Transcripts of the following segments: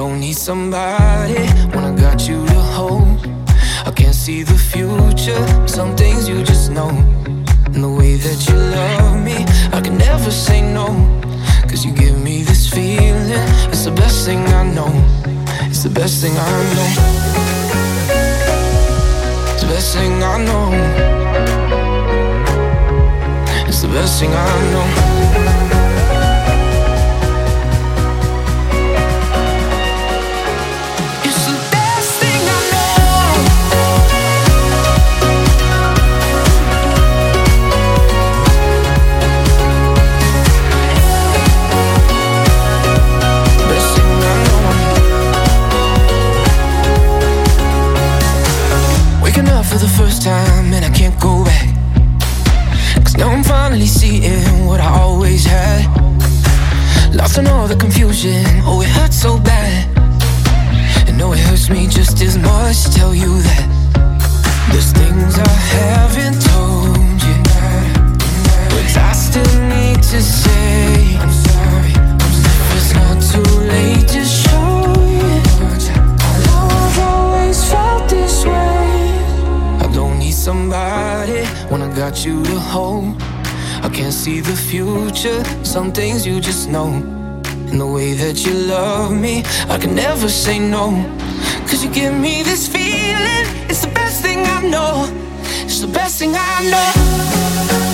Don't need somebody when I got you to hold. I can't see the future, some things you just know. And the way that you love me, I can never say no. Cause you give me this feeling, it's the best thing I know. It's the best thing I know. It's the best thing I know. It's the best thing I know. on all the confusion. Oh, it hurts so bad. And know it hurts me just as much to tell you that. There's things I haven't told you, but I still need to say it's not too late to show you, I've always felt this way. I don't need somebody when I got you to hold. I can't see the future. Some things you just know and the way that you love me. I can never say no, cause you give me this feeling. It's the best thing I know, it's the best thing I know.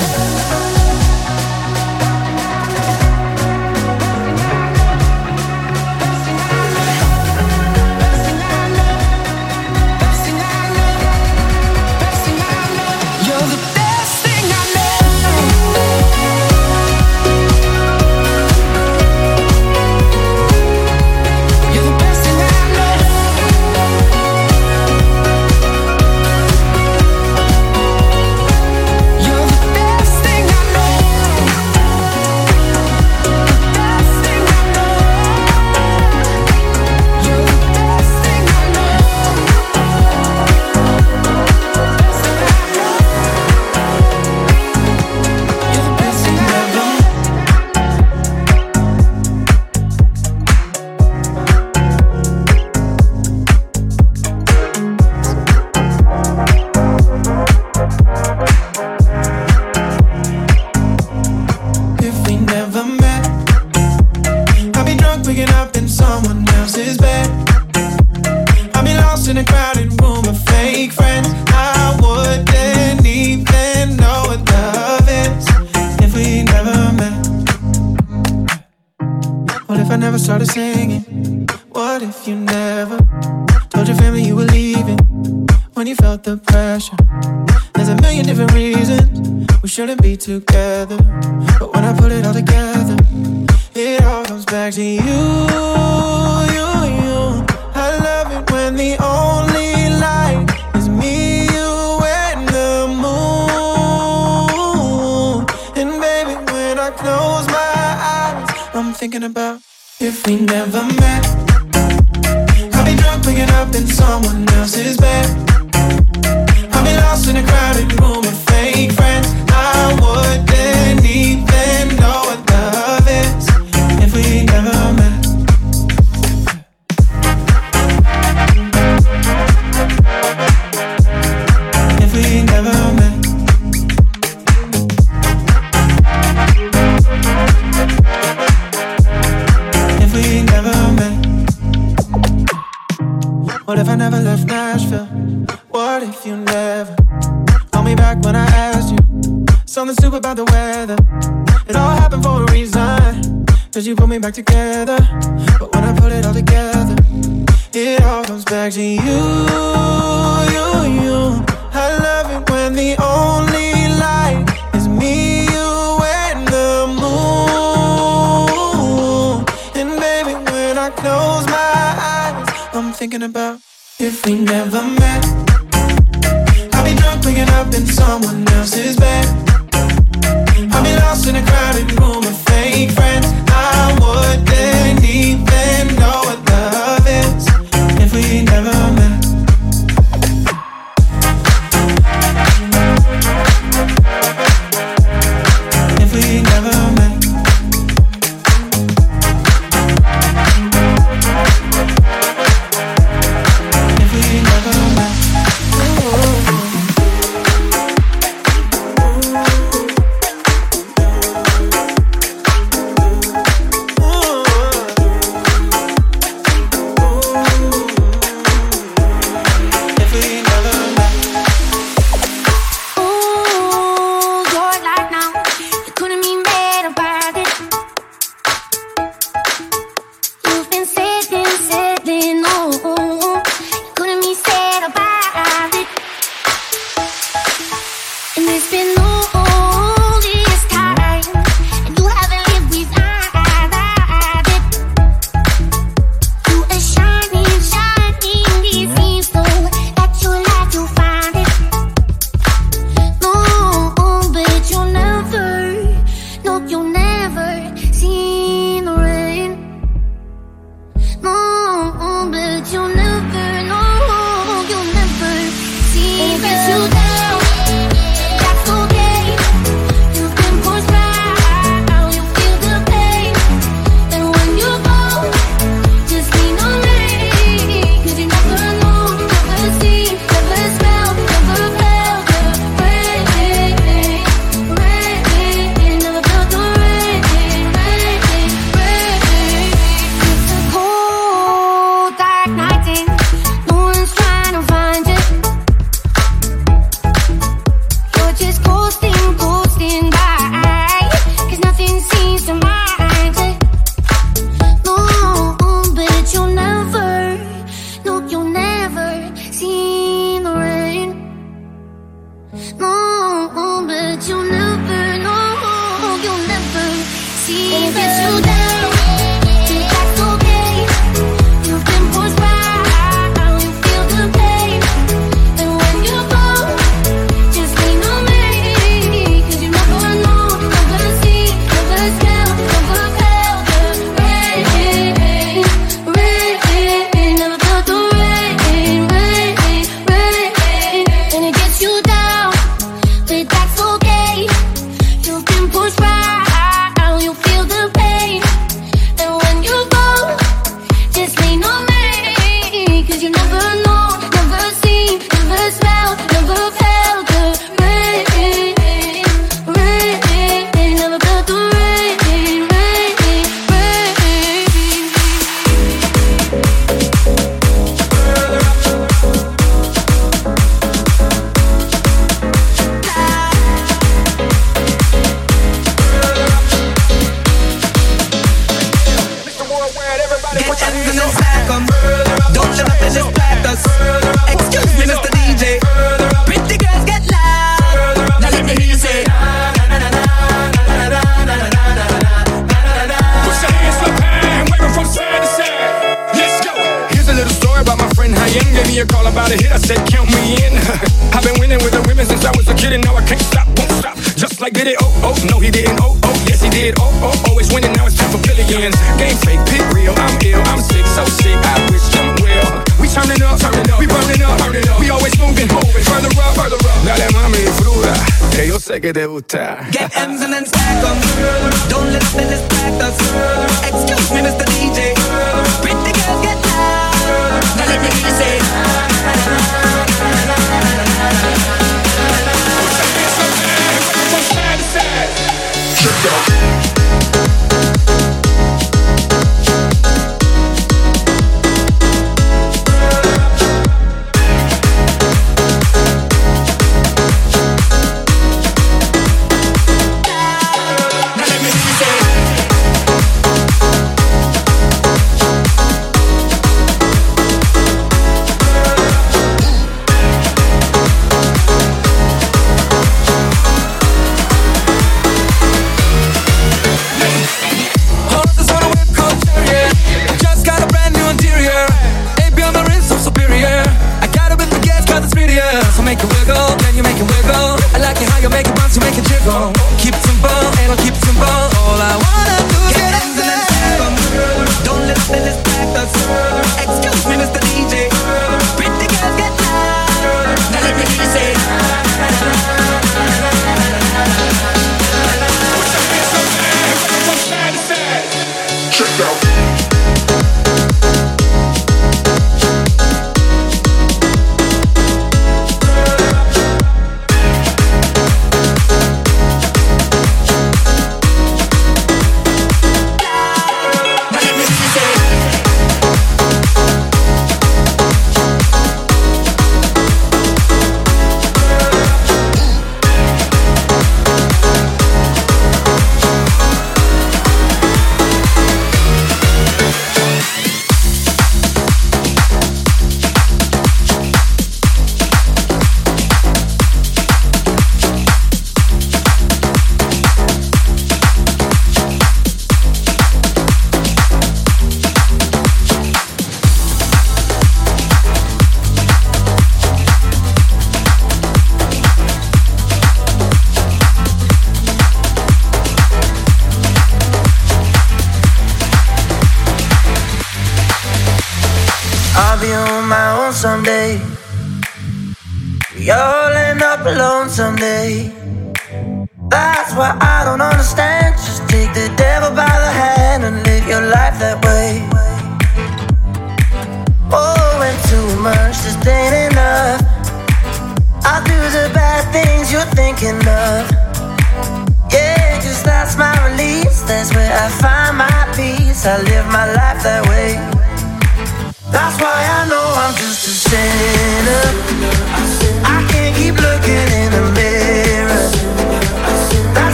make it wiggle? Can you make it wiggle? I like it how you make it bounce, you make it jiggle. Keep it simple, and I'll keep it simple. All I wanna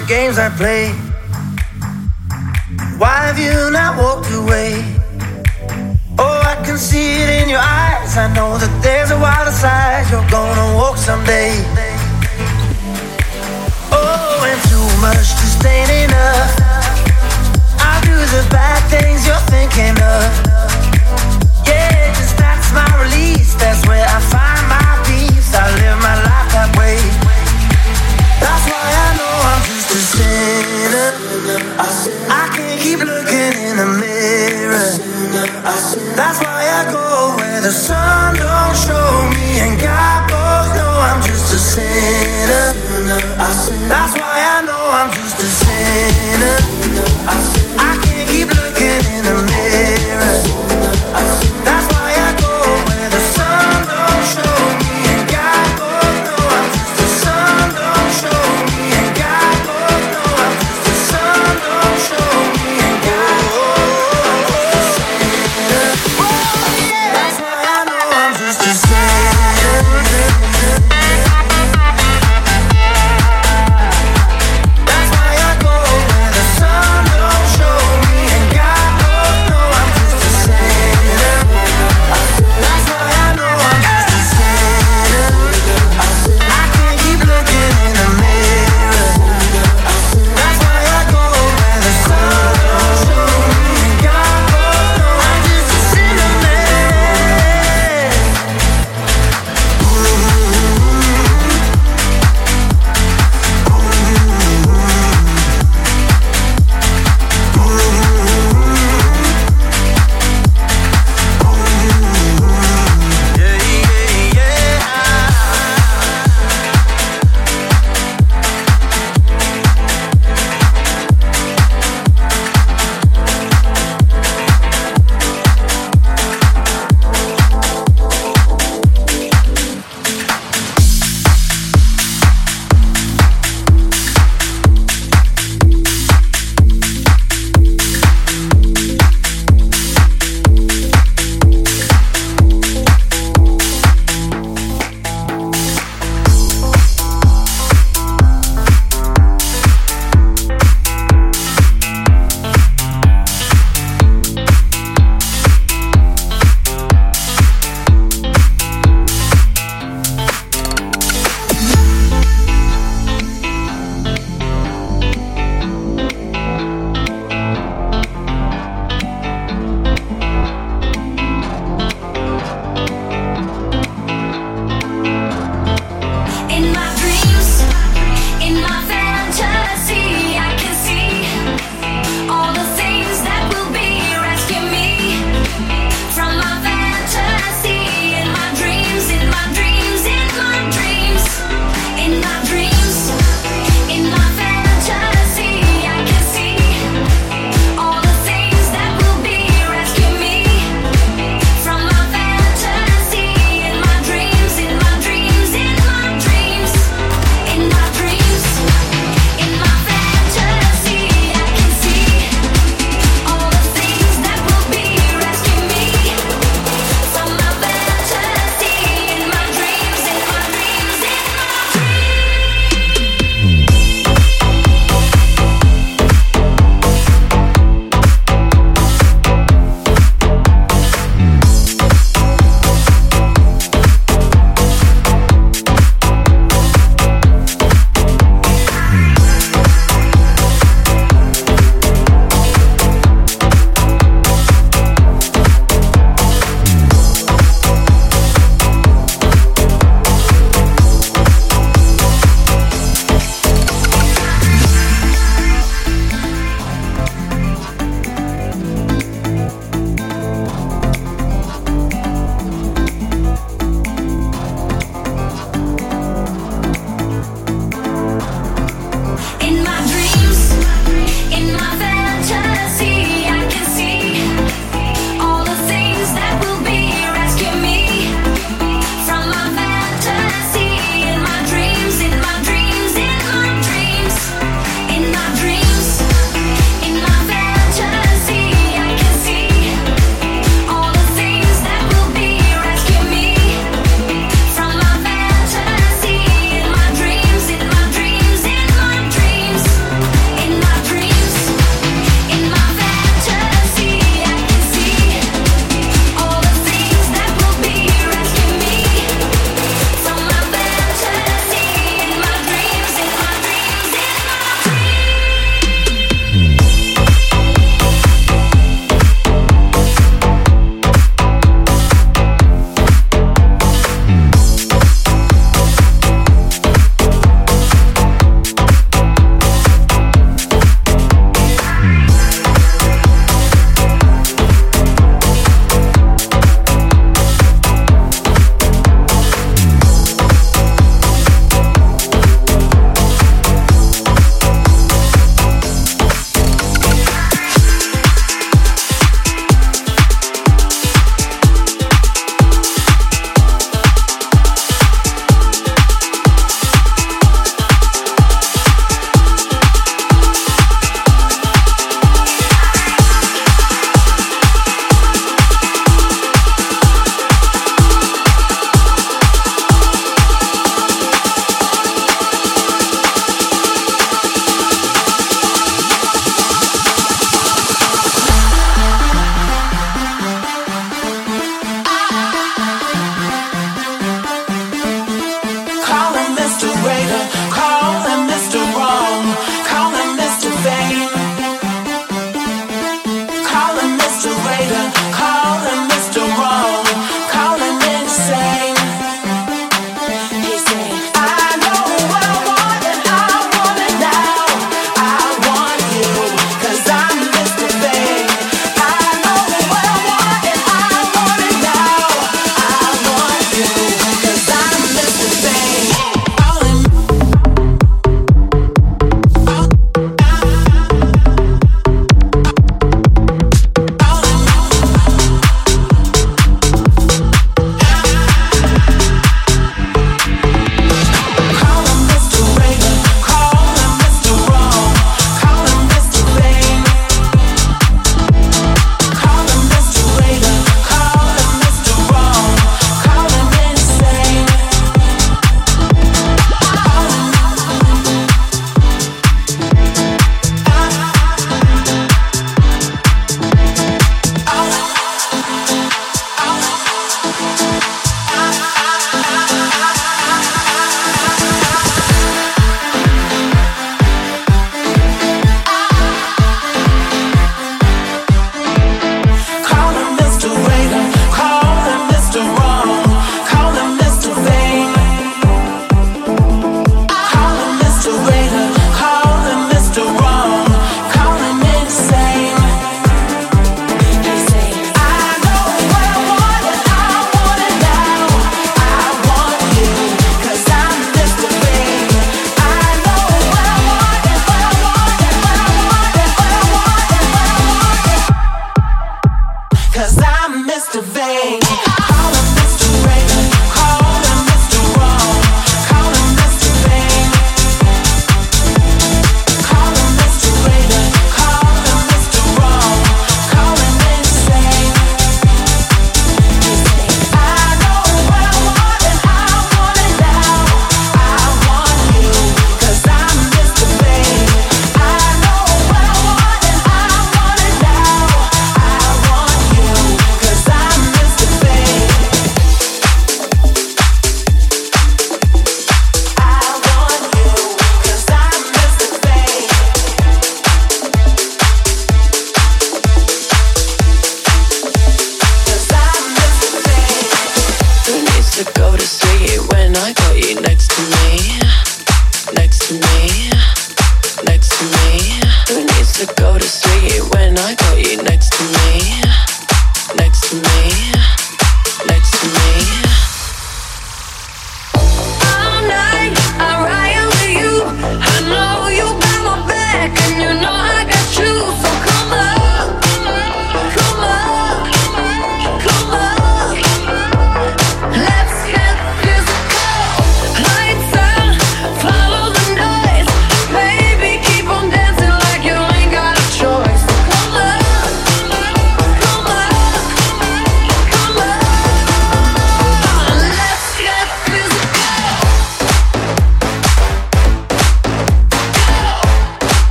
the games I play? Why have you not walked away? Oh, I can see it in your eyes. I know that there's a wilder side. You're gonna walk someday. Oh, and too much just ain't enough. I do the bad things you're thinking of. Yeah, just that's my release. That's where I find my peace. I live my life that way. That's why. I can't keep looking in the mirror. That's why I go where the sun don't show me. And God both know I'm just a sinner. That's why I know I'm just a sinner. I can't keep looking in the mirror. That's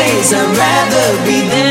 place. I'd rather be than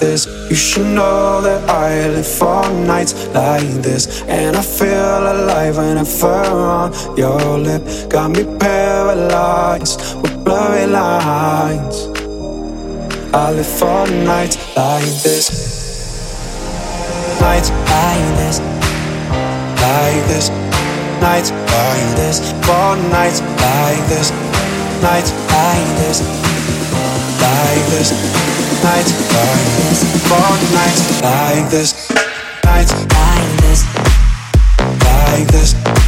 this. You should know that I live for nights like this. And I feel alive whenever on your lip. Got me paralyzed with blurry lines. I live for nights like this. Nights like this. Like this. Nights like this. For nights like this. Nights like this. This. Nights like this. For nights like this. Nights like this. Like this.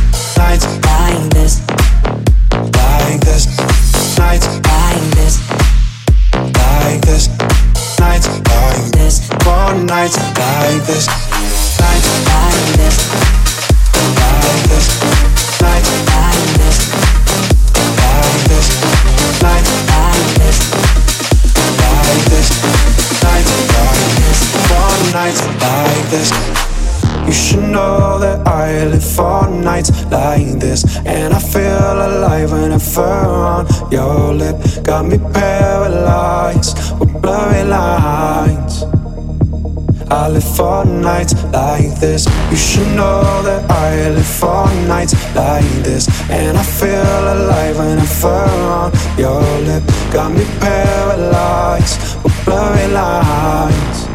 You should know that I live for nights like this And I feel alive whenever on your lip Got me paralyzed with blurry lines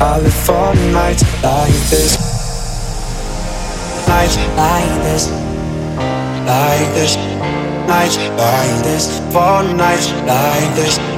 I live for nights like this. Nights like this. Like this. Nights like this. For nights like this.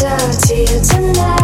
out to you tonight.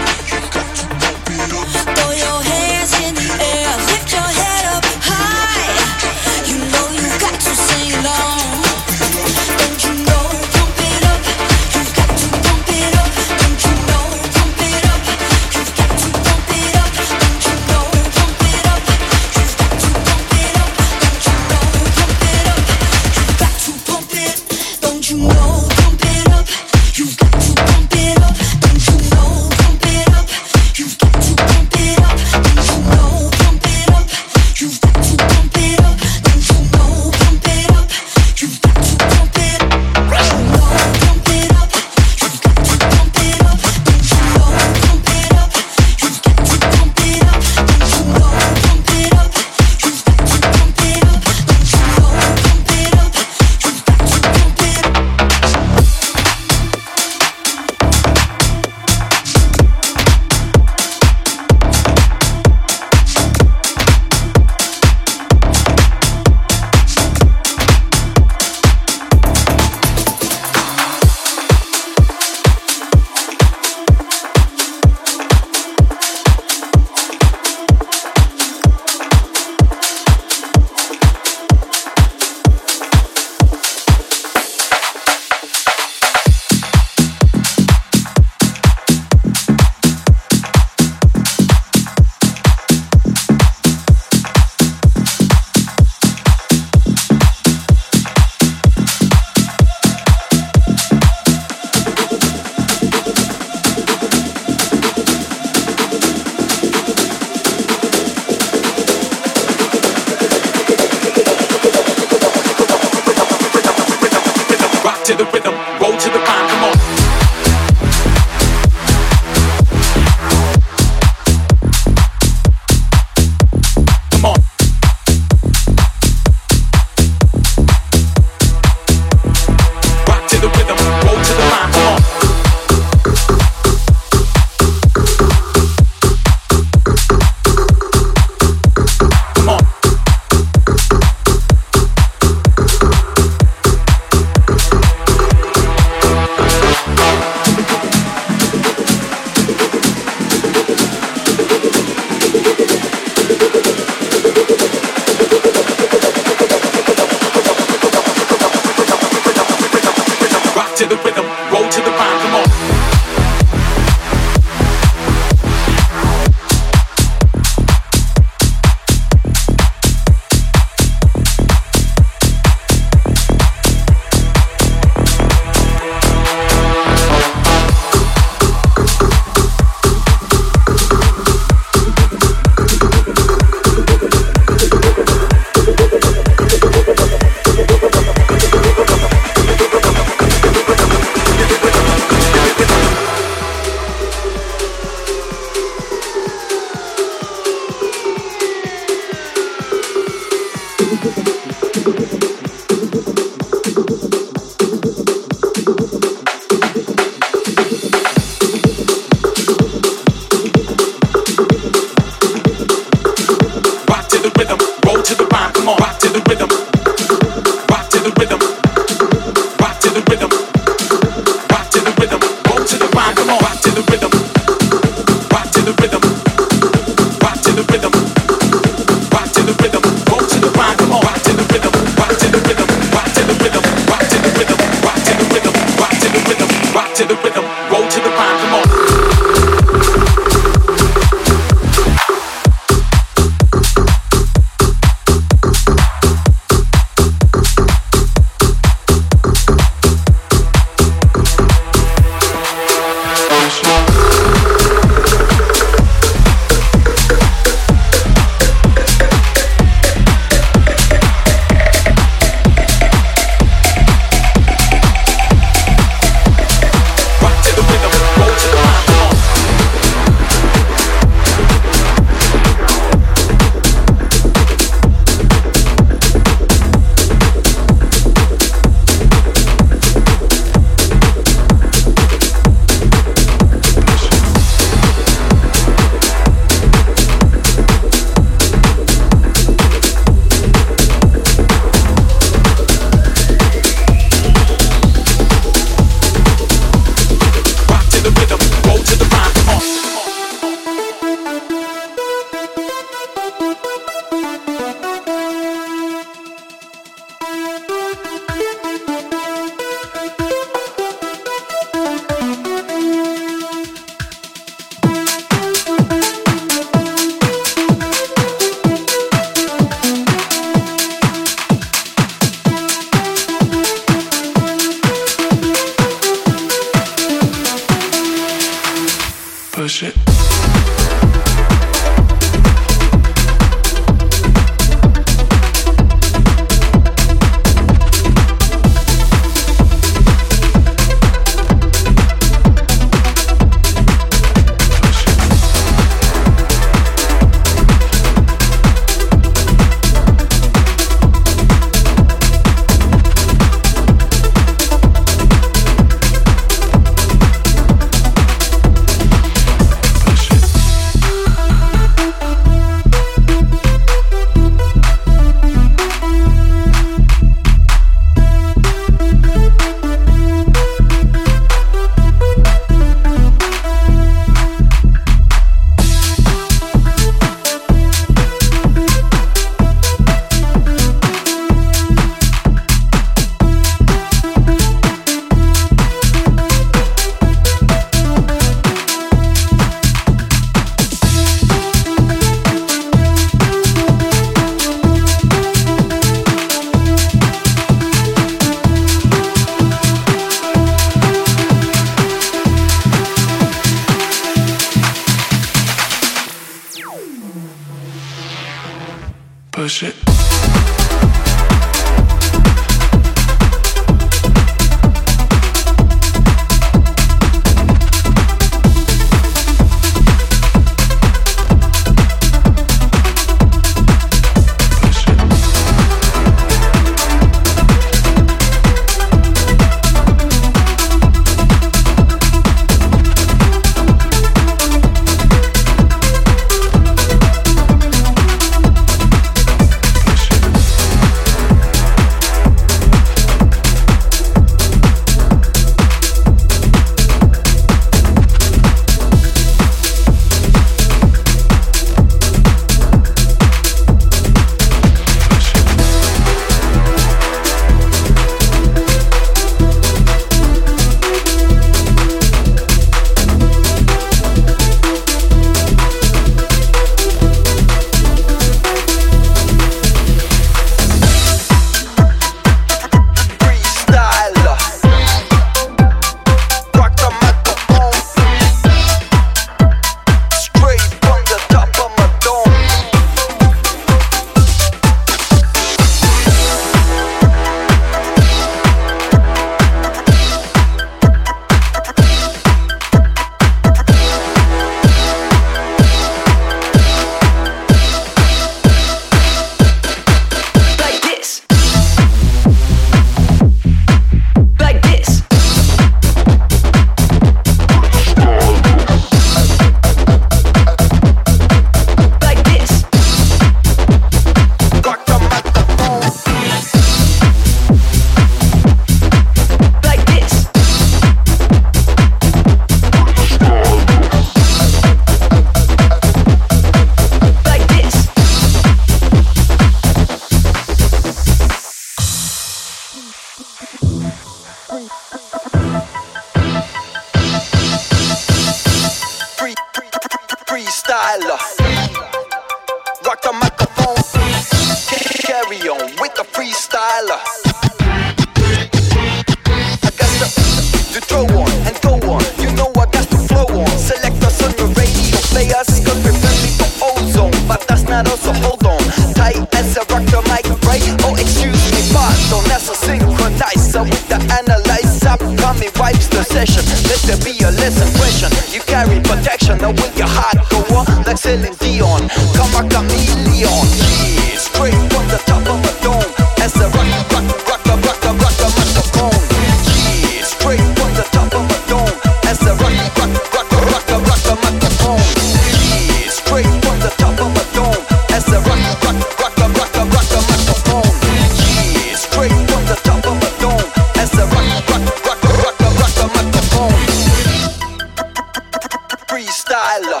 Ella.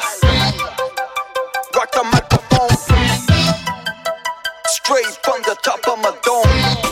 Rock the microphone. Straight from the top of my dome.